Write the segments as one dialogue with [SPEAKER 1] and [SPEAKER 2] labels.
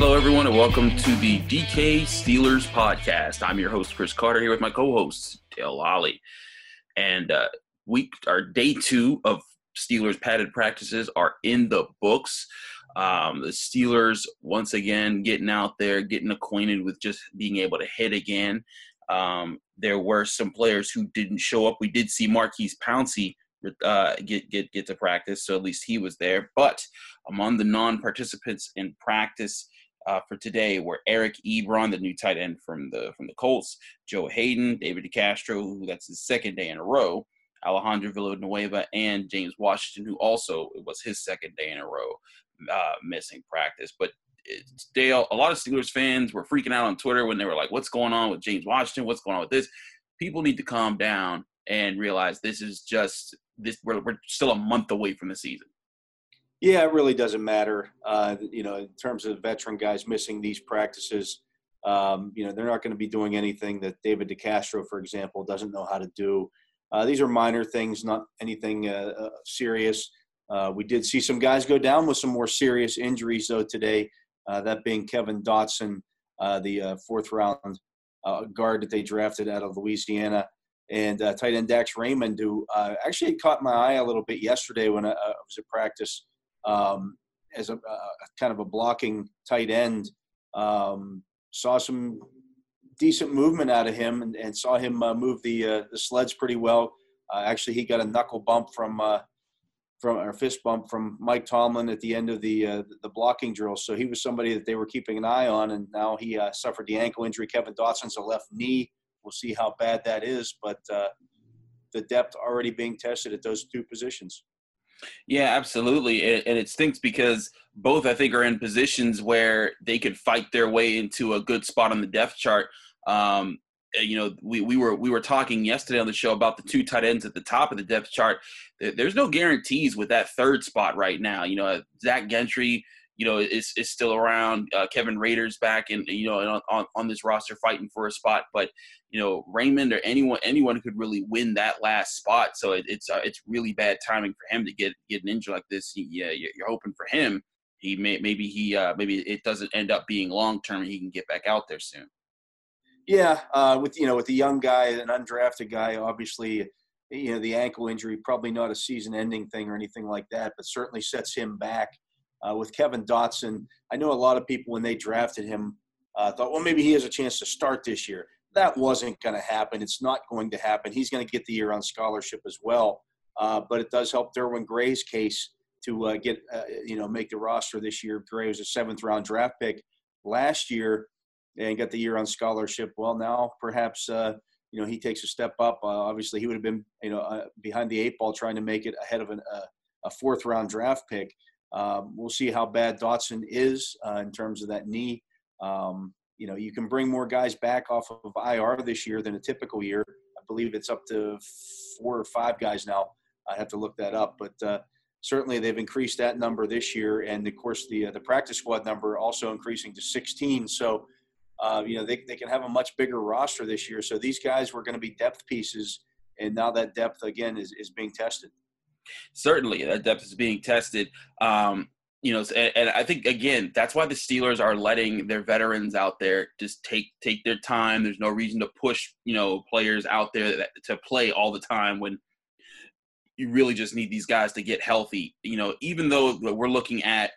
[SPEAKER 1] Hello, everyone, and welcome to the DK Steelers podcast. I'm your host, Chris Carter, here with my co-host, Dale Lolley. And uh, week, day two of Steelers padded practices are in the books. Um, the Steelers once again getting out there, getting acquainted with just being able to hit again. Um, there were some players who didn't show up. We did see Maurkice Pouncey uh, get get get to practice, so at least he was there. But among the non-participants in practice uh, for today were Eric Ebron, the new tight end from the from the Colts, Joe Haden, David DeCastro, who that's his second day in a row, Alejandro Villanueva, and James Washington, who also it was his second day in a row uh, missing practice. But Dale, a lot of Steelers fans were freaking out on Twitter when they were like, "What's going on with James Washington? What's going on with this?" People need to calm down and realize this is just this. We're, we're still a month away from the season.
[SPEAKER 2] Yeah, it really doesn't matter. Uh, you know, in terms of veteran guys missing these practices, um, you know, they're not going to be doing anything that David DeCastro, for example, doesn't know how to do. Uh, these are minor things, not anything uh, uh, serious. Uh, we did see some guys go down with some more serious injuries, though, today. Uh, that being Kevin Dotson, the fourth round guard that they drafted out of Louisiana, and tight end Dax Raymond, who actually caught my eye a little bit yesterday when I was at practice um, as a, kind of a blocking tight end. Um, saw some decent movement out of him and, and saw him uh, move the uh, the sleds pretty well. Uh, actually, he got a knuckle bump from uh, from or fist bump from Mike Tomlin at the end of the uh, the blocking drill. So he was somebody that they were keeping an eye on, and now he uh, suffered the ankle injury. Kevin Dotson's a left knee. We'll see how bad that is, but the depth already being tested at those two positions.
[SPEAKER 1] Yeah, absolutely. And it stinks because both, I think, are in positions where they could fight their way into a good spot on the depth chart. Um, eh, you know, we, we were we were talking yesterday on the show about the two tight ends at the top of the depth chart. There's no guarantees with that third spot right now. You know, Zach Gentry, you know, is, is still around. Uh, Kevin Rader's back, and you know, on, on this roster fighting for a spot. But you know, Raymond or anyone anyone could really win that last spot. So it, it's uh, it's really bad timing for him to get get an injury like this. Yeah, you're hoping for him. He may maybe he uh, maybe it doesn't end up being long term, he can get back out there soon.
[SPEAKER 2] Yeah, uh, with you know with a young guy, an undrafted guy, obviously, you know the ankle injury probably not a season-ending thing or anything like that, but certainly sets him back. Uh, with Kevin Dotson, I know a lot of people when they drafted him uh, thought, well, maybe he has a chance to start this year. That wasn't going to happen. It's not going to happen. He's going to get the year on scholarship as well. Uh, but it does help Derwin Gray's case to uh, get, uh, you know, make the roster this year. Gray was a seventh round draft pick last year and got the year on scholarship. Well, now perhaps uh, you know he takes a step up. Uh, obviously, he would have been you know uh, behind the eight ball trying to make it ahead of an, uh, a fourth round draft pick. Um, we'll see how bad Dotson is uh, in terms of that knee. Um, you know, you can bring more guys back off of IR this year than a typical year. I believe it's up to four or five guys now. I have to look that up, but uh, certainly they've increased that number this year, and of course the uh, the practice squad number also increasing to 16. So, uh, you know, they they can have a much bigger roster this year. So these guys were going to be depth pieces, and now that depth again is is being tested
[SPEAKER 1] certainly that depth is being tested. Um, you know, and, and, I think again that's why the Steelers are letting their veterans out there just take take their time. There's no reason to push you know players out there that, to play all the time when you really just need these guys to get healthy. You know, even though we're looking at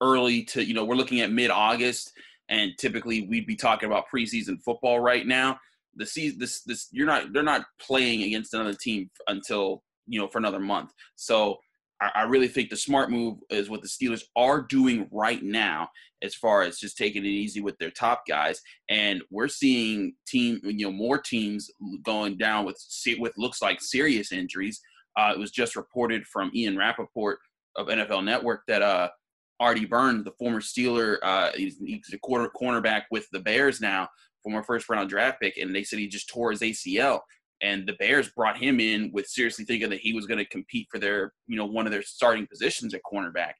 [SPEAKER 1] early to you know we're looking at mid August, and typically we'd be talking about preseason football right now. The season, this this you're not they're not playing against another team until you know for another month. So I, I really think the smart move is what the Steelers are doing right now, as far as just taking it easy with their top guys. And we're seeing team, you know, more teams going down with with looks like serious injuries. Uh, it was just reported from Ian Rapoport of NFL Network that uh, Artie Burns, the former Steeler, uh, he's, he's a quarter, cornerback with the Bears now, former first round draft pick, and they said he just tore his ACL. And the Bears brought him in with seriously thinking that he was going to compete for their, you know, one of their starting positions at cornerback.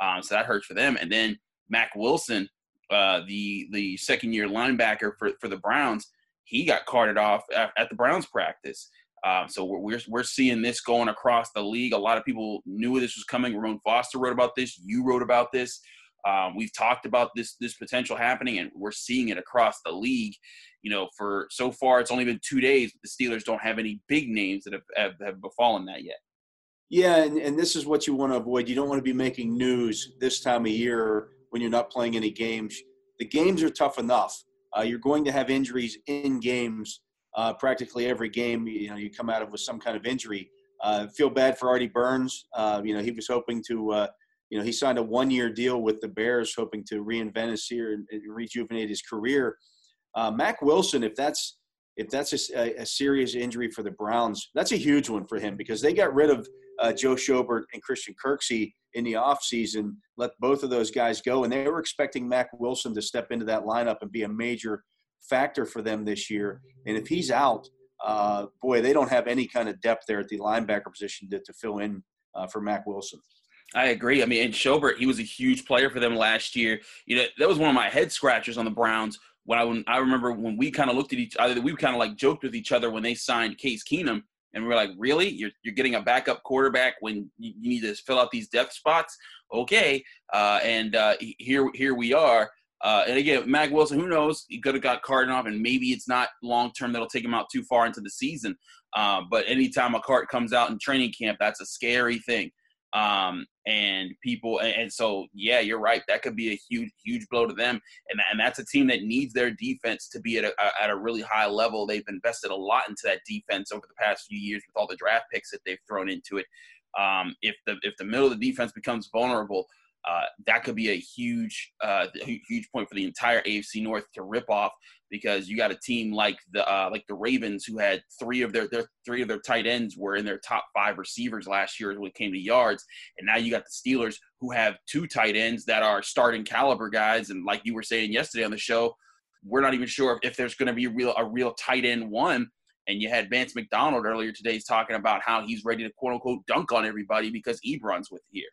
[SPEAKER 1] Um, so that hurts for them. And then Mack Wilson, uh, the the second year linebacker for for the Browns, he got carted off at, at the Browns practice. Um, so we're, we're, we're seeing this going across the league. A lot of people knew this was coming. Ramon Foster wrote about this. You wrote about this. Um, we've talked about this this potential happening, and we're seeing it across the league. You know, for so far, it's only been two days. But the Steelers don't have any big names that have, have, have befallen that yet.
[SPEAKER 2] Yeah, and, and this is what you want to avoid. You don't want to be making news this time of year when you're not playing any games. The games are tough enough. Uh, you're going to have injuries in games uh, practically every game. You know, you come out of with some kind of injury. Uh, feel bad for Artie Burns. Uh, you know, he was hoping to. You know, he signed a one-year deal with the Bears, hoping to reinvent his career and rejuvenate his career. Uh, Mack Wilson, if that's if that's a, a, serious injury for the Browns, that's a huge one for him because they got rid of uh, Joe Schobert and Christian Kirksey in the offseason, let both of those guys go, and they were expecting Mack Wilson to step into that lineup and be a major factor for them this year. And if he's out, uh, boy, they don't have any kind of depth there at the linebacker position to, to fill in uh, for Mack Wilson.
[SPEAKER 1] I agree. I mean, and Schobert, he was a huge player for them last year. You know, that was one of my head scratchers on the Browns. When I when I remember when we kind of looked at each other, we kind of like joked with each other when they signed Case Keenum, and we are like, really? You're you're getting a backup quarterback when you, you need to fill out these depth spots? Okay, uh, and uh, here here we are. Uh, and again, Mack Wilson, who knows? He could have got carted off, and maybe it's not long term that'll take him out too far into the season. Uh, but anytime a cart comes out in training camp, that's a scary thing. Um, and people, and, and, so yeah, you're right. That could be a huge, huge blow to them. And, and that's a team that needs their defense to be at a, at a really high level. They've invested a lot into that defense over the past few years with all the draft picks that they've thrown into it. Um, if the if the middle of the defense becomes vulnerable, uh, that could be a huge, uh, huge point for the entire AFC North to rip off because you got a team like the uh, like the Ravens who had three of their, their three of their tight ends were in their top five receivers last year when it came to yards, and now you got the Steelers who have two tight ends that are starting caliber guys, and like you were saying yesterday on the show, we're not even sure if, if there's going to be a real a real tight end one. And you had Vance McDonald earlier today talking about how he's ready to quote unquote dunk on everybody because Ebron's with here.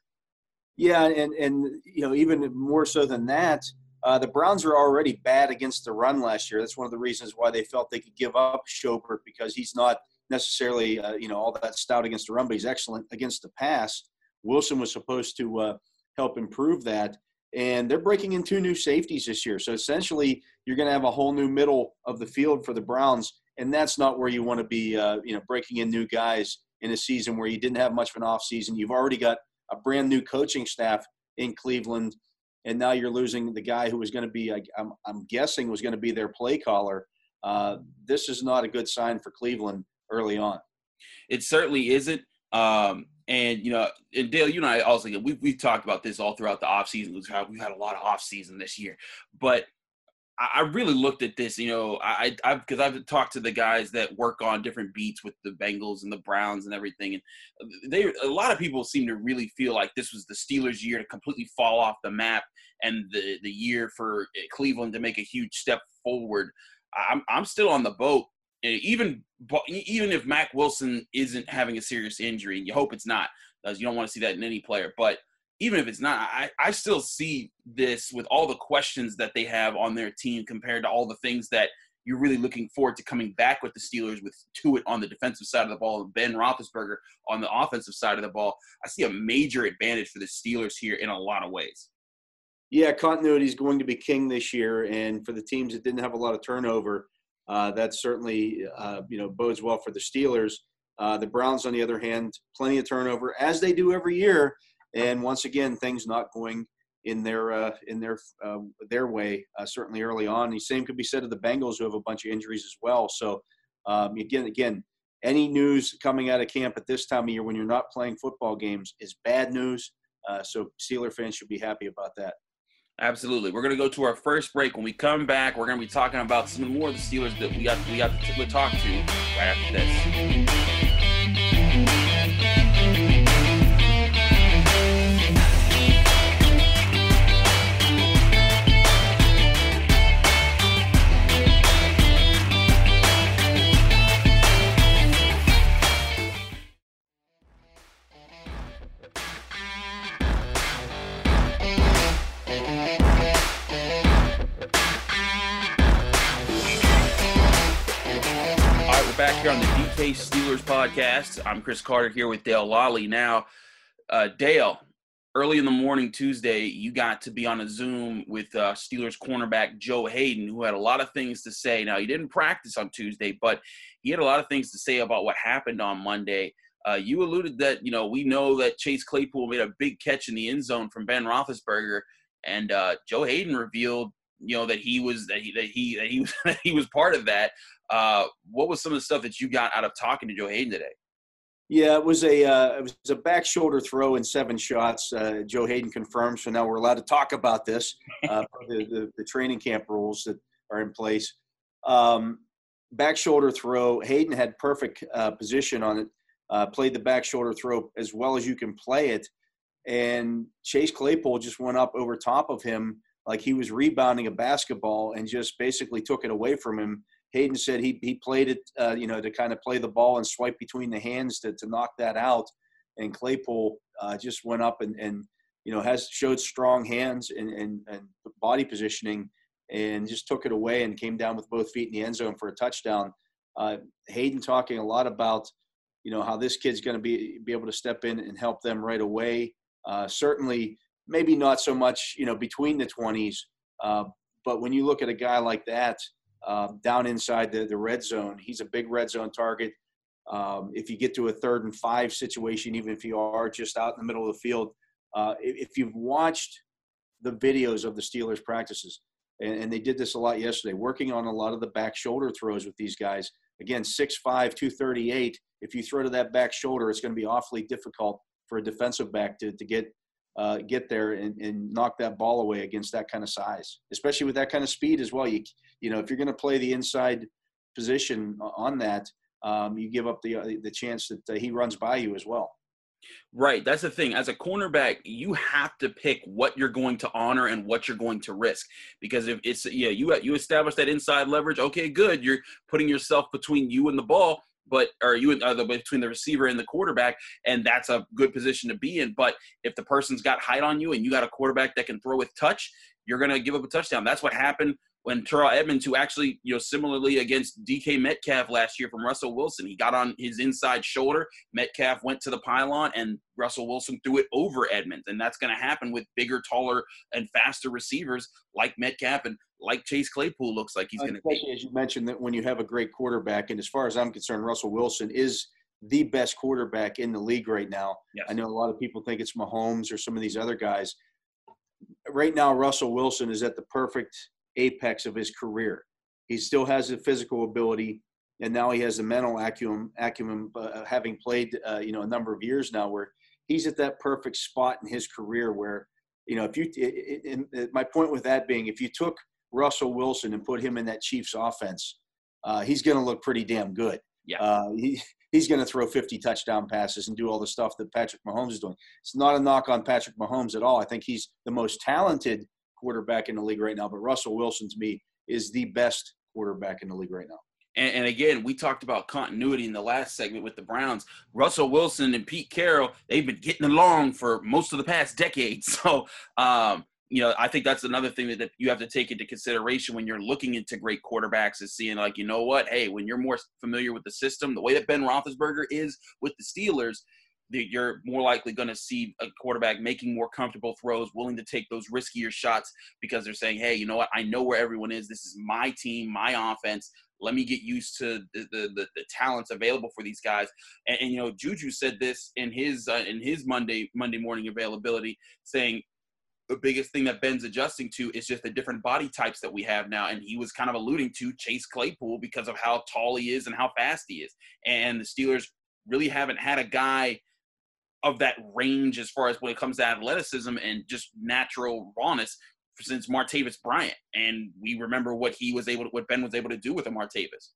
[SPEAKER 2] Yeah, and and you know even more so than that, uh, the Browns were already bad against the run last year. That's one of the reasons why they felt they could give up Schobert because he's not necessarily uh, you know all that stout against the run, but he's excellent against the pass. Wilson was supposed to uh, help improve that, and they're breaking in two new safeties this year. So essentially, you're going to have a whole new middle of the field for the Browns, and that's not where you want to be. Uh, you know, breaking in new guys in a season where you didn't have much of an off season. You've already got a brand new coaching staff in Cleveland, and now you're losing the guy who was going to be, I'm, I'm guessing, was going to be their play caller. Uh, this is not a good sign for Cleveland early on.
[SPEAKER 1] It certainly isn't. Um, and you know, and Dale, you and I also we've we've talked about this all throughout the offseason. We've had, we've had a lot of offseason this year, but I really looked at this, you know, I, I've because I've talked to the guys that work on different beats with the Bengals and the Browns and everything, and they a lot of people seem to really feel like this was the Steelers' year to completely fall off the map and the the year for eh, Cleveland to make a huge step forward. I'm I'm still on the boat, eh, even even if Mack Wilson isn't having a serious injury, and you hope it's not, because you don't want to see that in any player, but even if it's not, I, I still see this with all the questions that they have on their team compared to all the things that you're really looking forward to coming back with the Steelers with Tuitt on the defensive side of the ball and Ben Roethlisberger on the offensive side of the ball. I see a major advantage for the Steelers here in a lot of ways.
[SPEAKER 2] Yeah, continuity is going to be king this year, and for the teams that didn't have a lot of turnover, uh, that certainly uh, you know bodes well for the Steelers. Uh, the Browns, on the other hand, plenty of turnover as they do every year and once again, things not going in their uh, in their uh, their way. Uh, certainly early on, the same could be said of the Bengals, who have a bunch of injuries as well. So um, again, again, any news coming out of camp at this time of year when you're not playing football games is bad news. Uh, so Steeler fans should be happy about that.
[SPEAKER 1] Absolutely. We're going to go to our first break. When we come back, we're going to be talking about some more of the Steelers that we got we got to talk to right after this. Podcast. I'm Chris Carter here with Dale Lolley. Now, uh, Dale, early in the morning Tuesday, you got to be on a Zoom with uh, Steelers cornerback Joe Haden, who had a lot of things to say. Now, he didn't practice on Tuesday, but he had a lot of things to say about what happened on Monday. Uh, you alluded that you know we know that Chase Claypool made a big catch in the end zone from Ben Roethlisberger, and uh, Joe Haden revealed you know that he was that he that he that he was that he was part of that. Uh, what was some of the stuff that you got out of talking to Joe Haden today?
[SPEAKER 2] Yeah, it was a uh, it was a back shoulder throw in seven shots. Uh, Joe Haden confirmed, so now we're allowed to talk about this. Uh, the, the, the training camp rules that are in place. Um, back shoulder throw. Haden had perfect uh, position on it. Uh, played the back shoulder throw as well as you can play it, and Chase Claypool just went up over top of him like he was rebounding a basketball and just basically took it away from him Haden said he he played it, uh, you know, to kind of play the ball and swipe between the hands to to knock that out. And Claypool uh, just went up and and you know has showed strong hands and, and and body positioning and just took it away and came down with both feet in the end zone for a touchdown. Uh, Haden talking a lot about you know how this kid's going to be be able to step in and help them right away. Uh, certainly, maybe not so much you know between the twenties, uh, but when you look at a guy like that um, down inside the, the red zone. He's a big red zone target. Um, if you get to a third and five situation, even if you are just out in the middle of the field, uh, if, if, you've watched the videos of the Steelers practices, and, and, they did this a lot yesterday, working on a lot of the back shoulder throws with these guys. Again, 6'5, 238. If you throw to that back shoulder, it's going to be awfully difficult for a defensive back to, to get uh, get there and, and, knock that ball away against that kind of size, especially with that kind of speed as well. You you know if you're going to play the inside position on that, um, you give up the uh, the chance that uh, he runs by you as well.
[SPEAKER 1] Right, that's the thing. As a cornerback, you have to pick what you're going to honor and what you're going to risk. Because if it's yeah, you you establish that inside leverage. Okay, good. You're putting yourself between you and the ball but or you uh, the, between the receiver and the quarterback, and that's a good position to be in. But if the person's got height on you and you got a quarterback that can throw with touch, you're going to give up a touchdown. That's what happened when Terrell Edmunds, who actually, you know, similarly against DK Metcalf last year from Russell Wilson, he got on his inside shoulder. Metcalf went to the pylon, and Russell Wilson threw it over Edmunds. And that's going to happen with bigger, taller, and faster receivers like Metcalf and like Chase Claypool looks like he's going to
[SPEAKER 2] be. As you mentioned, that when you have a great quarterback, and as far as I'm concerned, Russell Wilson is the best quarterback in the league right now. Yes. I know a lot of people think it's Mahomes or some of these other guys. Right now, Russell Wilson is at the perfect apex of his career. He still has the physical ability, and now he has the mental acumen, acumen uh, having played uh, you know a number of years now, where he's at that perfect spot in his career where you know if you it, it, it, my point with that being if you took Russell Wilson and put him in that Chiefs offense, uh, he's going to look pretty damn good.
[SPEAKER 1] Yeah. Uh,
[SPEAKER 2] he, he's going to throw 50 touchdown passes and do all the stuff that Patrick Mahomes is doing. It's not a knock on Patrick Mahomes at all. I think he's the most talented quarterback in the league right now, but Russell Wilson to me is the best quarterback in the league right now.
[SPEAKER 1] And, and, again, we talked about continuity in the last segment with the Browns. Russell Wilson and Pete Carroll, they've been getting along for most of the past decade. So, um, you know, I think that's another thing that, you have to take into consideration when you're looking into great quarterbacks is seeing, like, you know what? Hey, when you're more familiar with the system, the way that Ben Roethlisberger is with the Steelers, you're more likely going to see a quarterback making more comfortable throws, willing to take those riskier shots because they're saying, "Hey, you know what? I know where everyone is. This is my team, my offense. Let me get used to the the, the, the talents available for these guys." And, and, you know, Juju said this in his uh, in his Monday Monday morning availability, saying the biggest thing that Ben's adjusting to is just the different body types that we have now. And he was kind of alluding to Chase Claypool because of how tall he is and how fast he is. And the Steelers really haven't had a guy of that range as far as when it comes to athleticism and just natural rawness since Martavis Bryant. And we remember what he was able to, what Ben was able to do with a Martavis.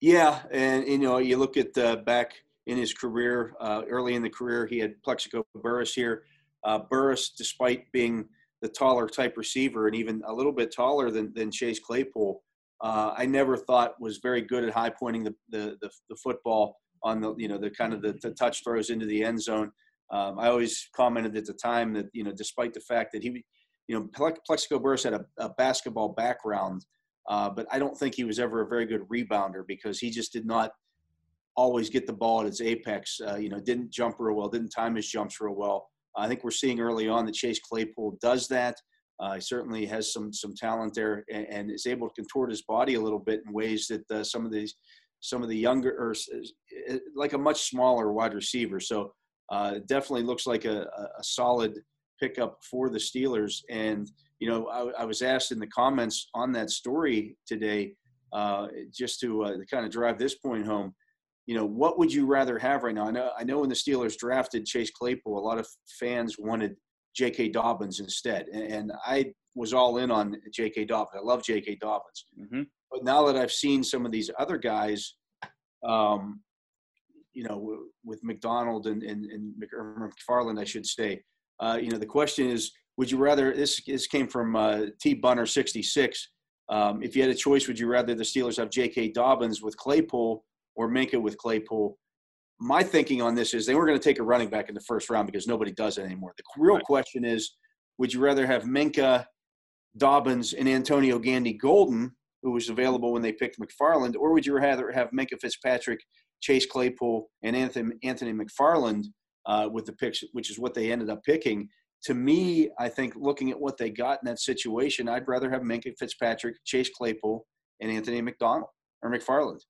[SPEAKER 2] Yeah. And, you know, you look at uh, back in his career, uh, early in the career, he had Plaxico Burress here uh, Burress, despite being the taller type receiver and even a little bit taller than, than Chase Claypool, uh, I never thought was very good at high pointing the, the, the, the, football on the, you know, the kind of the, the touch throws into the end zone. Um, I always commented at the time that, you know, despite the fact that he, you know, Plaxico Burress had a, a basketball background, uh, but I don't think he was ever a very good rebounder because he just did not always get the ball at its apex. Uh, you know, didn't jump real well, didn't time his jumps real well. I think we're seeing early on that Chase Claypool does that. Uh, he certainly has some some talent there and, and, is able to contort his body a little bit in ways that uh, some of these some of the younger or like a much smaller wide receiver. So uh, definitely looks like a, a, solid pickup for the Steelers. And you know, I, I, was asked in the comments on that story today, uh, just to, uh, kind of drive this point home you know, what would you rather have right now? I know, I know when the Steelers drafted Chase Claypool, a lot of fans wanted J.K. Dobbins instead, and I was all in on J.K. Dobbins. I love J.K. Dobbins, mm-hmm. But now that I've seen some of these other guys, um, you know, with McDonald and, and, and McFarland, I should say, uh, you know, the question is, would you rather? This this came from uh, T Bunner sixty six. Um, if you had a choice, would you rather the Steelers have J.K. Dobbins with Claypool or Minkah with Claypool. My thinking on this is they were going to take a running back in the first round because nobody does it anymore. The real right. question is would you rather have Minkah, Dobbins, and Antonio Gandy Golden, who was available when they picked McFarland, or would you rather have Minkah Fitzpatrick, Chase Claypool, and Anthony, Anthony McFarland uh, with the picks, which is what they ended up picking? To me, I think looking at what they got in that situation, I'd rather have Minkah Fitzpatrick, Chase Claypool, and Anthony McDonald or McFarland.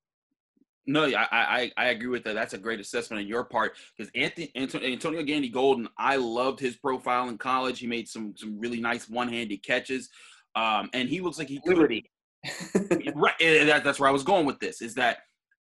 [SPEAKER 1] No, I, I I agree with that. That's a great assessment on your part because Anthony Antonio Gandy Golden, I loved his profile in college. He made some some really nice one-handed catches, um, and he looks like he could. right, that, that's where I was going with this. Is that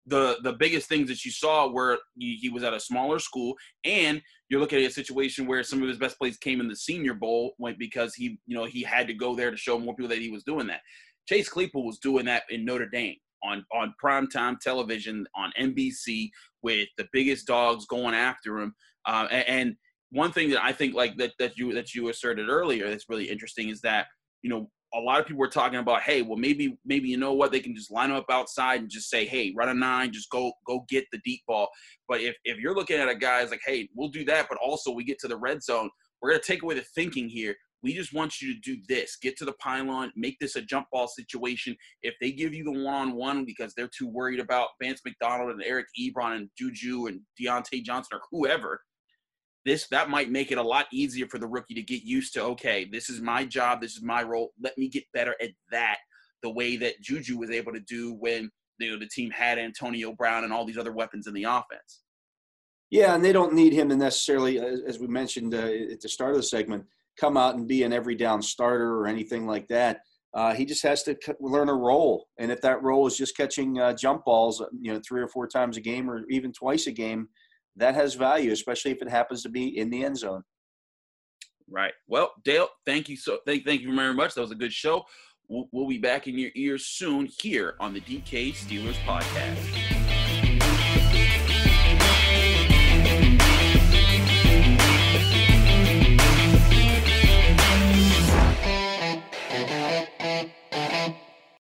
[SPEAKER 1] the the biggest things that you saw were he, he was at a smaller school, and you're looking at a situation where some of his best plays came in the Senior Bowl went because he you know he had to go there to show more people that he was doing that. Chase Claypool was doing that in Notre Dame on on primetime television on NBC with the biggest dogs going after him. Uh, and, and, one thing that I think like that that you that you asserted earlier that's really interesting is that you know a lot of people were talking about hey well maybe maybe you know what they can just line up outside and just say hey run a nine just go go get the deep ball but if if you're looking at a guy it's like hey we'll do that but also we get to the red zone we're to take away the thinking here we just want you to do this. Get to the pylon, make this a jump ball situation. If they give you the one on one because they're too worried about Vance McDonald and Eric Ebron and Juju and Diontae Johnson or whoever, this that might make it a lot easier for the rookie to get used to, okay, this is my job, this is my role. Let me get better at that the way that Juju was able to do when you know, the team had Antonio Brown and all these other weapons in the offense.
[SPEAKER 2] Yeah, and they don't need him to necessarily, as we mentioned uh, at the start of the segment, come out and be an every down starter or anything like that. Uh, he just has to learn a role, and if that role is just catching uh, jump balls, you know, three or four times a game, or even twice a game, that has value, especially if it happens to be in the end zone.
[SPEAKER 1] Right. Well, Dale, thank you so thank thank you very much. That was a good show. We'll, we'll be back in your ears soon here on the DK Steelers podcast.